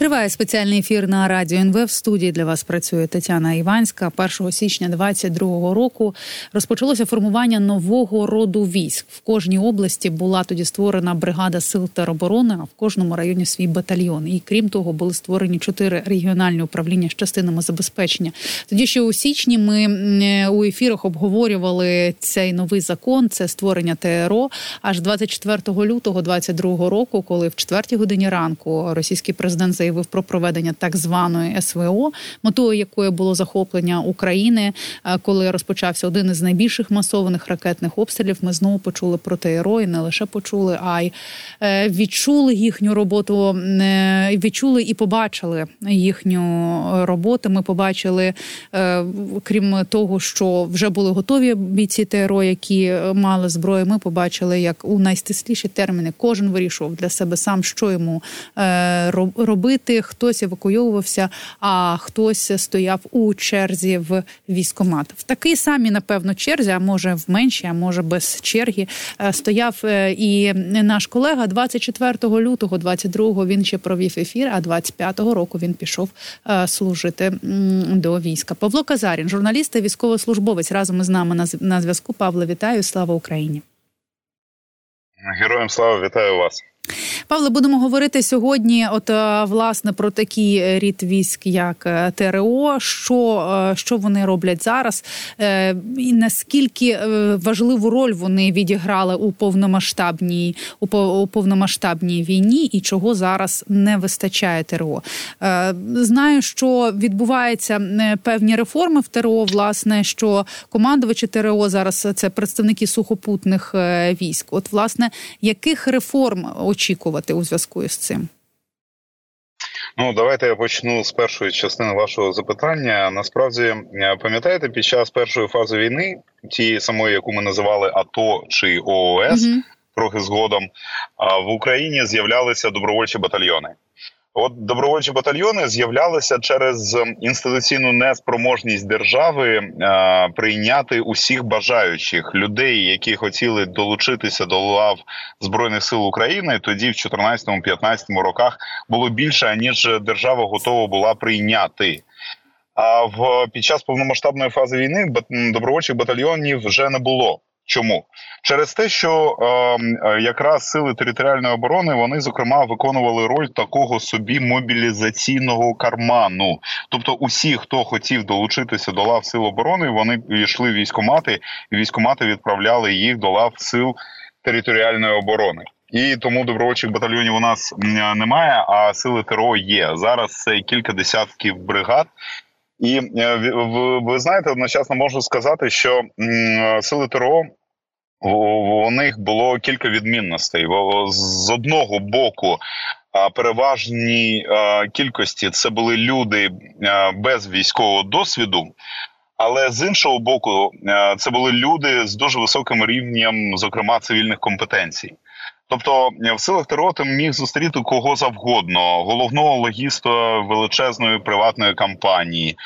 Триває спеціальний ефір на радіо НВ. В студії для вас працює Тетяна Іванська. 1 січня 22 року розпочалося формування нового роду військ. В кожній області була тоді створена бригада сил тероборони, а в кожному районі свій батальйон. І крім того, були створені чотири регіональні управління з частинами забезпечення. Тоді ще у січні ми у ефірах обговорювали цей новий закон. Це створення ТРО. Аж 24 лютого 22 року, коли в четвертій годині ранку російський президент заявив, заявив про проведення так званої СВО, метою якої було захоплення України, е, коли розпочався один із найбільших масованих ракетних обстрілів. Ми знову почули про ТРО і не лише почули, а й е, відчули їхню роботу, е, відчули і побачили їхню роботу. Ми побачили, крім того, що вже були готові бійці ТРО, які мали зброю. Ми побачили, як у найстисліші терміни кожен вирішував для себе сам, що йому робити робити. Хтось евакуйовувався, а хтось стояв у черзі в військомат. В такій самій, напевно, черзі, а може в меншій, а може без черги, е, стояв е, і наш колега 24 лютого, 22-го він ще провів ефір. А 25-го року він пішов е, служити до війська. Павло Казарін, журналіст та військовослужбовець, разом із нами на зв'язку. Павло, вітаю! Слава Україні! Героям слава вітаю вас. Павло, будемо говорити сьогодні. От е, власне про такий рід військ, як е, ТРО, що е, що вони роблять зараз, і наскільки важливу роль вони відіграли у повномасштабній у повномасштабній війні, і чого зараз не вистачає ТРО? Знаю, що відбуваються певні реформи в ТРО. Власне, що командувачі ТРО зараз це представники сухопутних військ. От, власне, яких реформ очікувати у зв'язку із цим? Ну, давайте я почну з першої частини вашого запитання. Насправді, е, пам'ятаєте, під час першої фази війни, тієї самої, яку ми називали АТО чи ООС, угу. трохи згодом, в Україні з'являлися добровольчі батальйони. От добровольчі батальйони з'являлися через інституційну неспроможність держави е, прийняти усіх бажаючих людей, які хотіли долучитися до лав збройних сил України. Тоді, в 2014-2015 роках, було більше ніж держава готова була прийняти. А в під час повномасштабної фази війни добровольчих батальйонів вже не було. Чому через те, що ем, е, якраз сили територіальної оборони вони зокрема виконували роль такого собі мобілізаційного карману, тобто усі, хто хотів долучитися до лав сил оборони, вони йшли в військомати, і військомати відправляли їх до лав сил територіальної оборони. І тому добровольчих батальйонів у нас немає. А сили ТРО є зараз. Це кілька десятків бригад. І е, ви знаєте, одночасно можу сказати, що сили ТРО у них було кілька відмінностей. З одного боку, переважній кількості це були люди без військового досвіду. Але з іншого боку, це були люди з дуже високим рівнем, зокрема цивільних компетенцій. Тобто в силах ТРО ти міг зустріти кого завгодно, головного логіста величезної приватної компанії,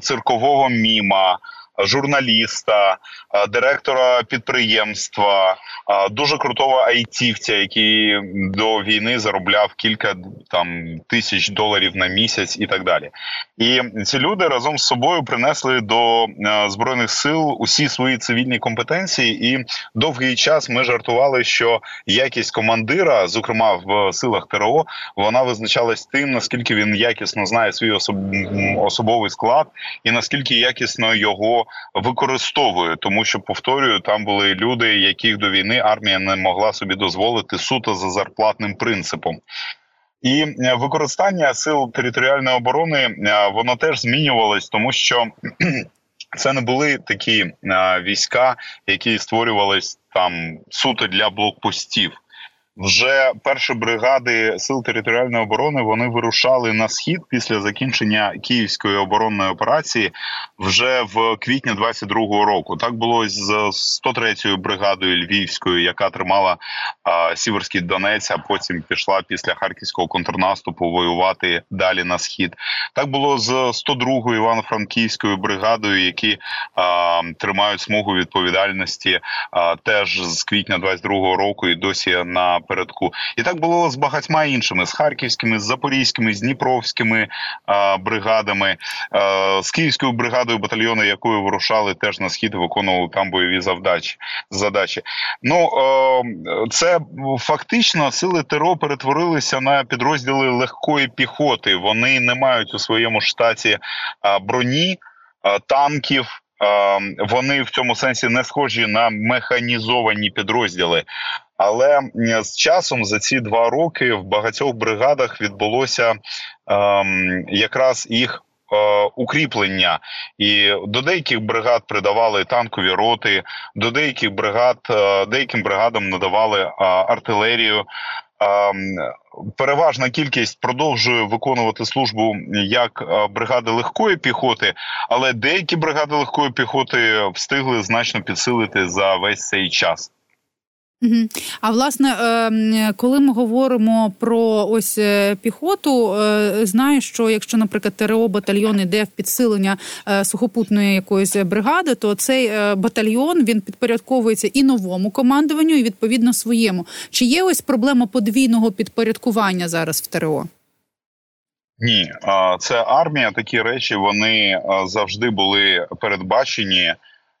циркового міма журналіста, директора підприємства, е, дуже крутого айтівця, який до війни заробляв кілька там тисяч доларів на місяць, і так далі. І ці люди разом з собою принесли до е, збройних сил усі свої цивільні компетенції. І довгий час ми жартували, що якість командира, зокрема в силах ТРО, вона визначалась тим, наскільки він якісно знає свій особ... особовий склад, і наскільки якісно його використовує, тому що повторюю, там були люди, яких до війни армія не могла собі дозволити суто за зарплатним принципом. І е, використання сил територіальної оборони е, воно теж змінювалось, тому що це не були такі е, війська, які створювались там суто для блокпостів. Вже перші бригади сил територіальної оборони вони вирушали на схід після закінчення київської оборонної операції вже в квітні 22-го року. Так було з 103-ю бригадою Львівською, яка тримала а, Сіверський Донець, а потім пішла після харківського контрнаступу воювати далі на схід. Так було з 102-ю івано-франківською бригадою, які а, тримають смугу відповідальності а, теж з квітня 22-го року і досі на напередку, і так було з багатьма іншими з харківськими, з запорізькими, з дніпровськими а, бригадами, а, з київською бригадою батальйону, якою вирушали теж на схід, виконували там бойові завдачі задачі. Ну а, це фактично сили ТРО перетворилися на підрозділи легкої піхоти. Вони не мають у своєму штаті броні, танків. Вони в цьому сенсі не схожі на механізовані підрозділи. Але з часом за ці два роки в багатьох бригадах відбулося ем, якраз їх е, укріплення, і до деяких бригад придавали танкові роти, до деяких бригад е, деяким бригадам надавали е, артилерію. Ем, переважна кількість продовжує виконувати службу як бригади легкої піхоти, але деякі бригади легкої піхоти встигли значно підсилити за весь цей час. А власне, ем, коли ми говоримо про ось е, піхоту, е, знаю, що якщо, наприклад, ТРО батальйон іде в підсилення е, сухопутної якоїсь бригади, то цей батальйон він підпорядковується і новому командуванню, і відповідно своєму. Чи є ось проблема подвійного підпорядкування зараз в ТРО? Ні, це армія. Такі речі вони завжди були передбачені.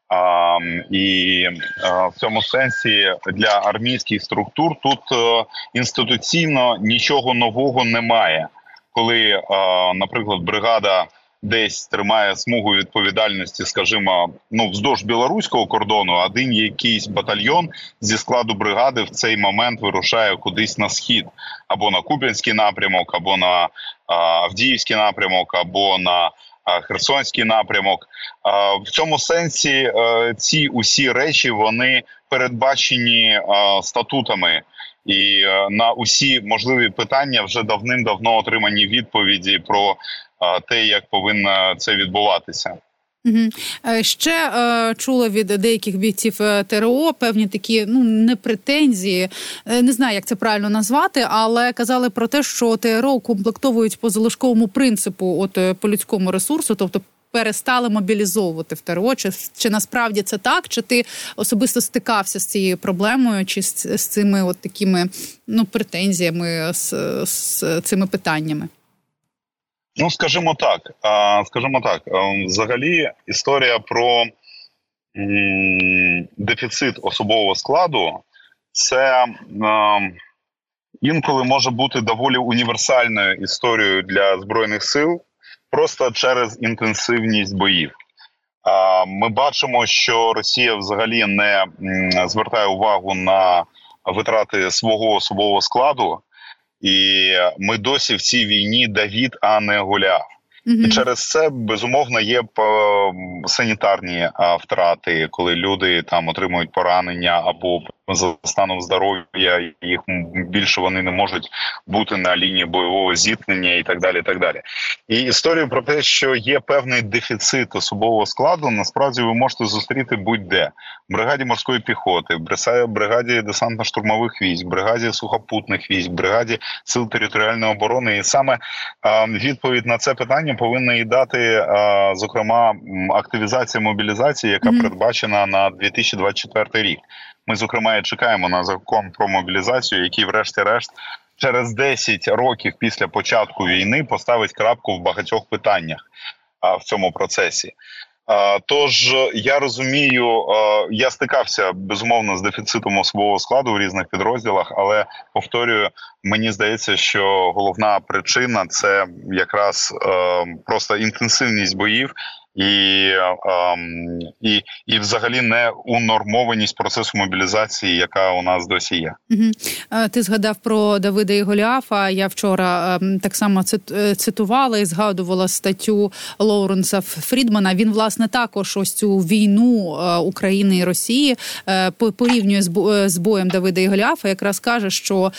А, І а, в цьому сенсі для армійських структур тут а, е, інституційно нічого нового немає. Коли, а, наприклад, бригада десь тримає смугу відповідальності, скажімо, ну вздовж білоруського кордону, один якийсь батальйон зі складу бригади в цей момент вирушає кудись на схід, або на Куп'янський напрямок, або на Авдіївський напрямок, або на Херсонський напрямок. В цьому сенсі е, ці усі речі вони передбачені статутами. І е, на усі можливі питання вже давним-давно отримані відповіді про те, як повинно це відбуватися. Угу. Ще е, чула від деяких бійців е, ТРО певні такі ну не претензії, е, не знаю, як це правильно назвати, але казали про те, що ТРО укомплектовують по залишковому принципу, от е, по людському ресурсу, тобто. Перестали мобілізовувати в ТРО, чи чи насправді це так? Чи ти особисто стикався з цією проблемою, чи з, з цими от такими ну претензіями, з, з цими питаннями? Ну, скажімо так, скажімо так, взагалі історія про дефіцит особового складу, це інколи може бути доволі універсальною історією для збройних сил, просто через інтенсивність боїв. Ми бачимо, що Росія взагалі не звертає увагу на витрати свого особового складу і ми досі в цій війні Давід, а не Гуляв. І через це безумовно є санітарні втрати, коли люди там отримують поранення або за станом здоров'я їх більше вони не можуть бути на лінії бойового зіткнення і так далі. І так далі. І історію про те, що є певний дефіцит особового складу, насправді ви можете зустріти будь-де в бригаді морської піхоти, бригаді десантно-штурмових військ, бригаді сухопутних військ, бригаді сил територіальної оборони. І саме відповідь на це питання повинна і дати зокрема активізація мобілізації, яка mm-hmm. передбачена на 2024 рік. Ми зокрема і чекаємо на закон про мобілізацію, який, врешті-решт, через 10 років після початку війни поставить крапку в багатьох питаннях в цьому процесі. Тож я розумію, я стикався безумовно з дефіцитом особового складу в різних підрозділах, але повторюю, мені здається, що головна причина це якраз просто інтенсивність боїв і ем, і, і взагалі не унормованість процесу мобілізації, яка у нас досі є. Угу. Ти згадав про Давида і Голіафа. Я вчора ем, так само е, цитувала і згадувала статтю Лоуренса Фрідмана. Він власне також ось цю війну е, України і Росії е, порівнює з боєм Давида і Голіафа. Якраз каже, що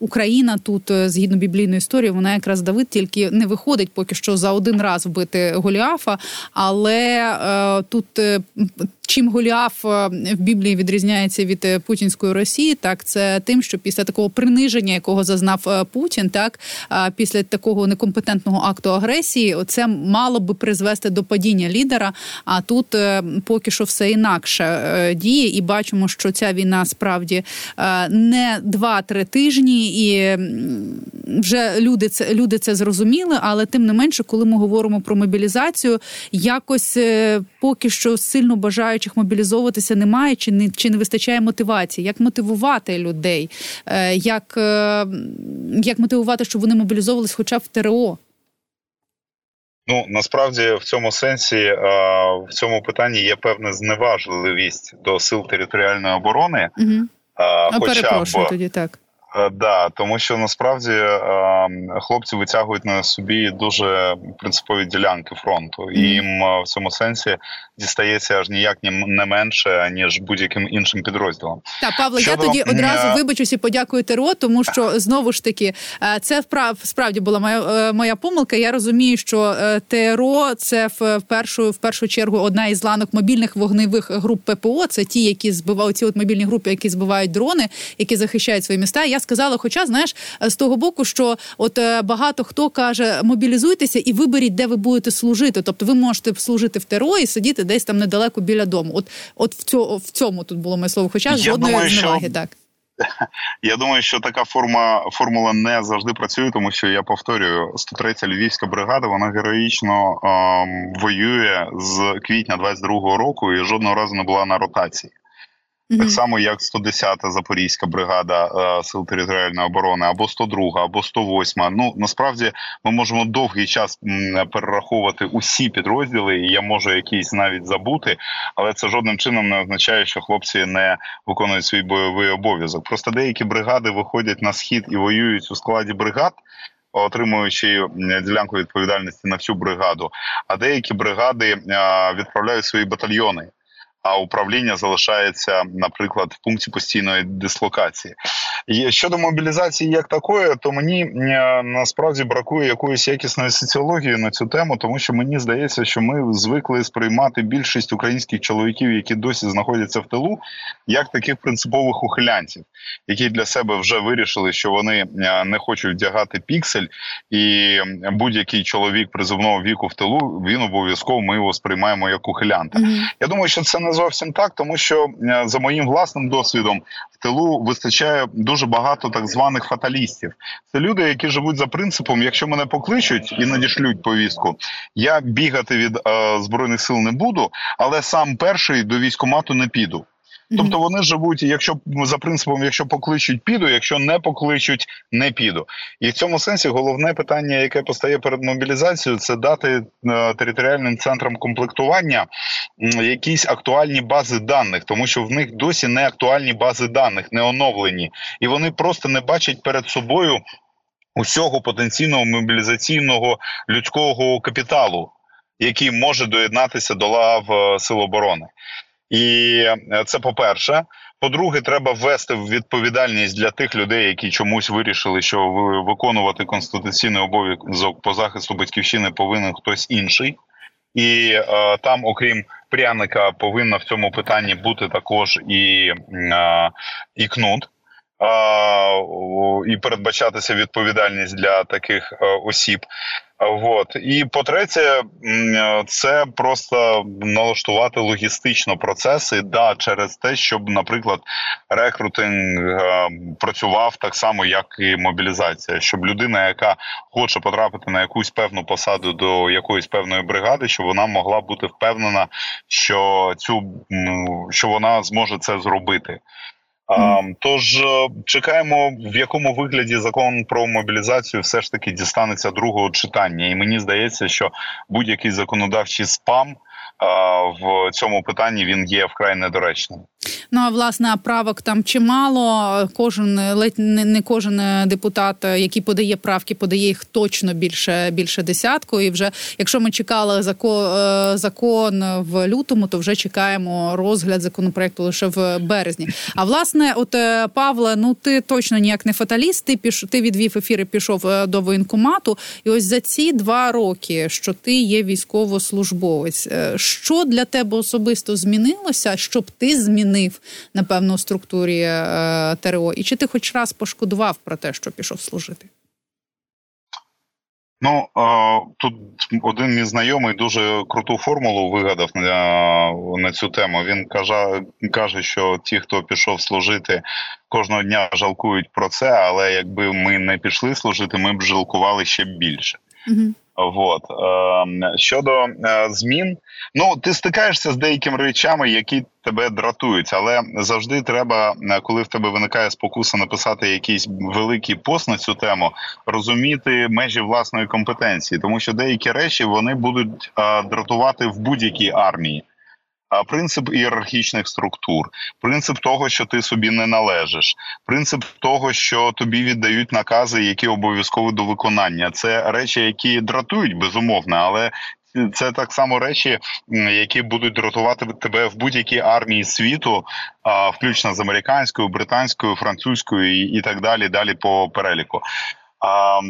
Україна тут згідно біблійної історії, вона якраз Давид тільки не виходить поки що за один раз вбити Голіафа але е, тут. Е, чим Голіаф в Біблії відрізняється від путінської Росії, так це тим, що після такого приниження, якого зазнав Путін, так після такого некомпетентного акту агресії, це мало би призвести до падіння лідера. А тут поки що все інакше діє, і бачимо, що ця війна справді не два-три тижні, і вже люди це люди це зрозуміли, але тим не менше, коли ми говоримо про мобілізацію, якось е, поки що сильно бажаючих мобілізовуватися немає, чи не чи не вистачає мотивації, як мотивувати людей, е, як, е, як мотивувати, щоб вони мобілізовувалися, хоча б в ТРО. Ну насправді в цьому сенсі в цьому питанні є певна зневажливість до сил територіальної оборони. Угу. А, хоча перепрошую б, тоді так. Е, да, тому що насправді е, хлопці витягують на собі дуже принципові ділянки фронту, і їм е, в цьому сенсі дістається аж ніяк не менше ніж будь-яким іншим підрозділом. Так, Павло, Щодо... я тоді одразу вибачусь і подякую ТРО, тому що знову ж таки це вправ справді була моя моя помилка. Я розумію, що ТРО це в першу в першу чергу одна із ланок мобільних вогневих груп ППО. Це ті, які збивають ці от мобільні групи, які збивають дрони, які захищають свої міста. Я сказала, хоча знаєш, з того боку, що от е, багато хто каже, мобілізуйтеся і виберіть, де ви будете служити. Тобто, ви можете служити в ТРО і сидіти десь там недалеко біля дому. От, от в цьому в цьому тут було моє слово, хоча жодної зневаги що... так. Я думаю, що така форма формула не завжди працює, тому що я повторюю, 103-я львівська бригада вона героїчно ем, воює з квітня 22-го року і жодного разу не була на ротації. Так само, як 110-та Запорізька бригада е, сил територіальної оборони, або 102, або 108. Ну насправді ми можемо довгий час перераховувати усі підрозділи, і я можу якісь навіть забути, але це жодним чином не означає, що хлопці не виконують свій бойовий обов'язок. Просто деякі бригади виходять на схід і воюють у складі бригад. Отримуючи ділянку відповідальності на всю бригаду, а деякі бригади е, відправляють свої батальйони а управління залишається, наприклад, в пункті постійної дислокації. І щодо мобілізації, як такої, то мені е, насправді бракує якоїсь якісної соціології на цю тему, тому що мені здається, що ми звикли сприймати більшість українських чоловіків, які досі знаходяться в тилу, як таких принципових ухилянців, які для себе вже вирішили, що вони е, не хочуть вдягати піксель, і будь-який чоловік призовного віку в тилу він обов'язково ми його сприймаємо як ухилянта. Mm-hmm. Я думаю, що це не зовсім так, тому що е, за моїм власним досвідом в тилу вистачає дуже багато так званих фаталістів. Це люди, які живуть за принципом: якщо мене покличуть і надішлють повістку, я бігати від е, збройних сил не буду, але сам перший до військомату не піду. Тобто вони живуть, якщо за принципом, якщо покличуть, піду, якщо не покличуть, не піду. І в цьому сенсі головне питання, яке постає перед мобілізацією, це дати е, територіальним центрам комплектування якісь актуальні бази даних, тому що в них досі не актуальні бази даних, не оновлені, і вони просто не бачать перед собою усього потенційного мобілізаційного людського капіталу, який може доєднатися до лав е, сил оборони. І е, це по перше. По-друге, треба ввести відповідальність для тих людей, які чомусь вирішили, що виконувати конституційний обов'язок по захисту батьківщини повинен хтось інший, і е, там, окрім пряника, повинна в цьому питанні бути також і, е, і кнут. І передбачатися відповідальність для таких е, осіб. Вот. І по-третє, це просто налаштувати логістично процеси, да, через те, щоб, наприклад, рекрутинг е, працював так само, як і мобілізація, щоб людина, яка хоче потрапити на якусь певну посаду до якоїсь певної бригади, щоб вона могла бути впевнена, що цю що вона зможе це зробити. Тож е, чекаємо, в якому вигляді закон про мобілізацію все ж таки дістанеться другого читання, і мені здається, що будь-який законодавчий спам в цьому питанні він є вкрай недоречним. Ну а власне правок там чимало. Кожен ледь не кожен депутат, який подає правки, подає їх точно більше більше десятку. І вже якщо ми чекали закон, е, закон в лютому, то вже чекаємо розгляд законопроекту лише в березні. А власне, от е, Павле, ну ти точно ніяк не фаталіст. Ти піш ти відвів ефіри, пішов е, до воєнкомату. І ось за ці два роки, що ти є військовослужбовець, що для тебе особисто змінилося, щоб ти змінив напевно у структурі е, ТРО? І чи ти хоч раз пошкодував про те, що пішов служити? Ну е, тут один мій знайомий дуже круту формулу вигадав на на цю тему. Він каже, каже, що ті, хто пішов служити, кожного дня жалкують про це. Але якби ми не пішли служити, ми б жалкували ще більше. Угу. Вот. Ем, щодо е, змін, ну ти стикаєшся з деякими речами, які тебе дратують, але завжди треба, е, коли в тебе виникає спокуса написати якийсь великий пост на цю тему, розуміти межі власної компетенції, тому що деякі речі вони будуть е, дратувати в будь-якій армії принцип ієрархічних структур, принцип того, що ти собі не належиш, принцип того, що тобі віддають накази, які обов'язкові до виконання. Це речі, які дратують безумовно, але. Це так само речі, які будуть дратувати тебе в будь-якій армії світу, включно з американською, британською, французькою і так далі. Далі по переліку.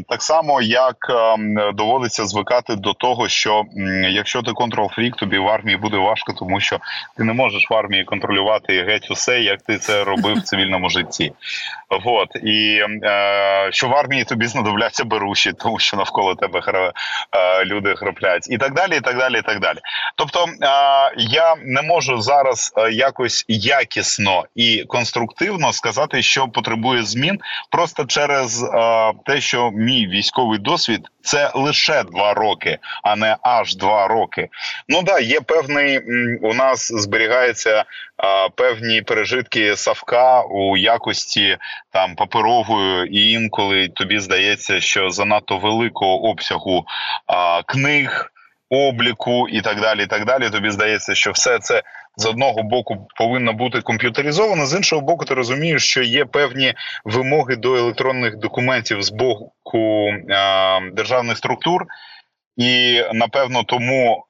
Так само, як доводиться звикати до того, що якщо ти контрол-фрік, тобі в армії буде важко, тому що ти не можеш в армії контролювати геть усе, як ти це робив в цивільному житті. От і е, що в армії тобі знадобляться беруші, тому що навколо тебе е, люди храплять, і так далі. і так далі, і так далі. Тобто е, я не можу зараз якось якісно і конструктивно сказати, що потребує змін, просто через те, що мій військовий досвід це лише два роки, а не аж два роки. Ну да, є певний у нас зберігається а, певні пережитки Савка у якості там паперової, і інколи тобі здається, що занадто великого обсягу а, книг. Обліку і так далі. і так далі. Тобі здається, що все це з одного боку повинно бути комп'ютеризовано, з іншого боку, ти розумієш, що є певні вимоги до електронних документів з боку е, державних структур, і напевно тому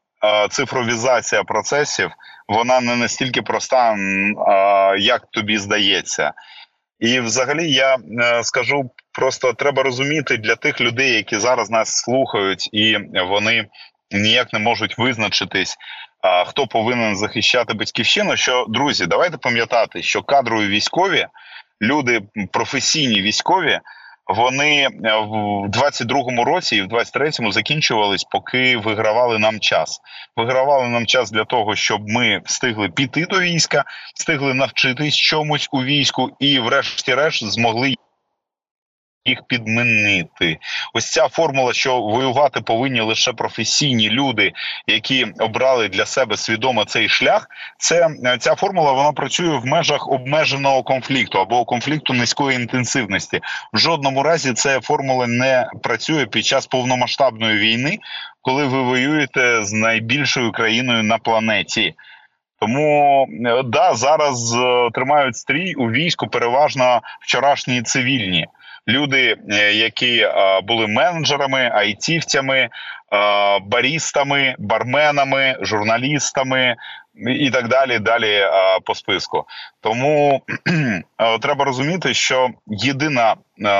цифровізація процесів вона не настільки проста, як тобі здається. І, взагалі, я е, скажу просто треба розуміти для тих людей, які зараз нас слухають, і вони ніяк не можуть визначитись, хто повинен захищати батьківщину. Що друзі, давайте пам'ятати, що кадрові військові люди професійні військові. Вони е, в 22-му році і в 23-му закінчувались, поки вигравали нам час. Вигравали нам час для того, щоб ми встигли піти до війська, встигли навчитись чомусь у війську, і, врешті-решт, змогли їх підмінити. Ось ця формула, що воювати повинні лише професійні люди, які обрали для себе свідомо цей шлях. Це ця формула вона працює в межах обмеженого конфлікту або конфлікту низької інтенсивності. В жодному разі ця формула не працює під час повномасштабної війни, коли ви воюєте з найбільшою країною на планеті. Тому да зараз е, тримають стрій у війську переважно вчорашні цивільні люди, е, які е, були менеджерами, айтівцями, е, барістами, барменами, журналістами. І так далі, далі по списку. Тому треба розуміти, що єдина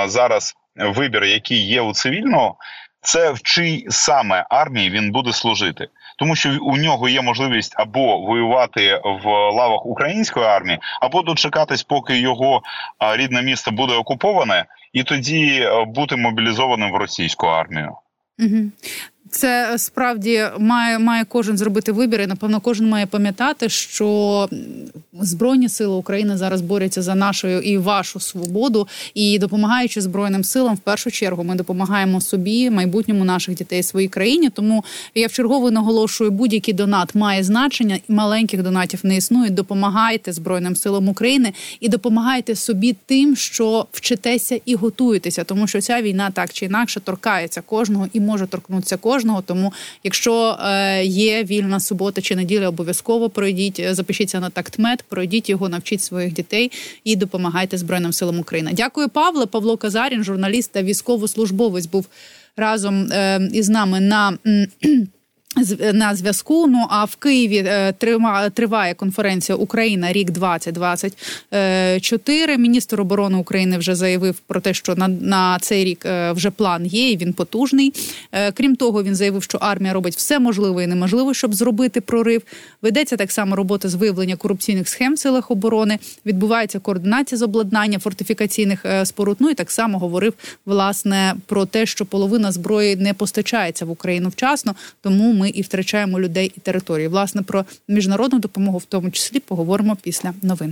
зараз вибір, який є у цивільного, це в чий саме армії він буде служити, тому що у нього є можливість або воювати в лавах української армії, або дочекатись, поки його рідне місто буде окуповане, і тоді е, бути мобілізованим в російську армію. Угу. Це справді має має кожен зробити вибір. і, Напевно, кожен має пам'ятати, що збройні сили України зараз борються за нашу і вашу свободу, і допомагаючи збройним силам, в першу чергу ми допомагаємо собі, майбутньому наших дітей своїй країні. Тому я в чергову наголошую, будь-який донат має значення, і маленьких донатів не існує. Допомагайте збройним силам України і допомагайте собі тим, що вчитеся і готуєтеся, тому що ця війна так чи інакше торкається кожного і може торкнутися кожного кожного. Тому, якщо е, є вільна субота чи неділя, обов'язково пройдіть, е, запишіться на тактмет, пройдіть його, навчіть своїх дітей і допомагайте Збройним силам України. Дякую, Павле. Павло Казарін, журналіст та військовослужбовець, був разом е, із нами на на зв'язку. Ну а в Києві е, триває конференція Україна рік 2024 Міністр оборони України вже заявив про те, що на на цей рік е, вже план є. і Він потужний. Е, крім того, він заявив, що армія робить все можливе і неможливе, щоб зробити прорив. Ведеться так само робота з виявлення корупційних схем в силах оборони. Відбувається координація з обладнання фортифікаційних споруд. Ну і так само говорив власне про те, що половина зброї не постачається в Україну вчасно, тому ми і втрачаємо людей і території. Власне про міжнародну допомогу, в тому числі, поговоримо після новин.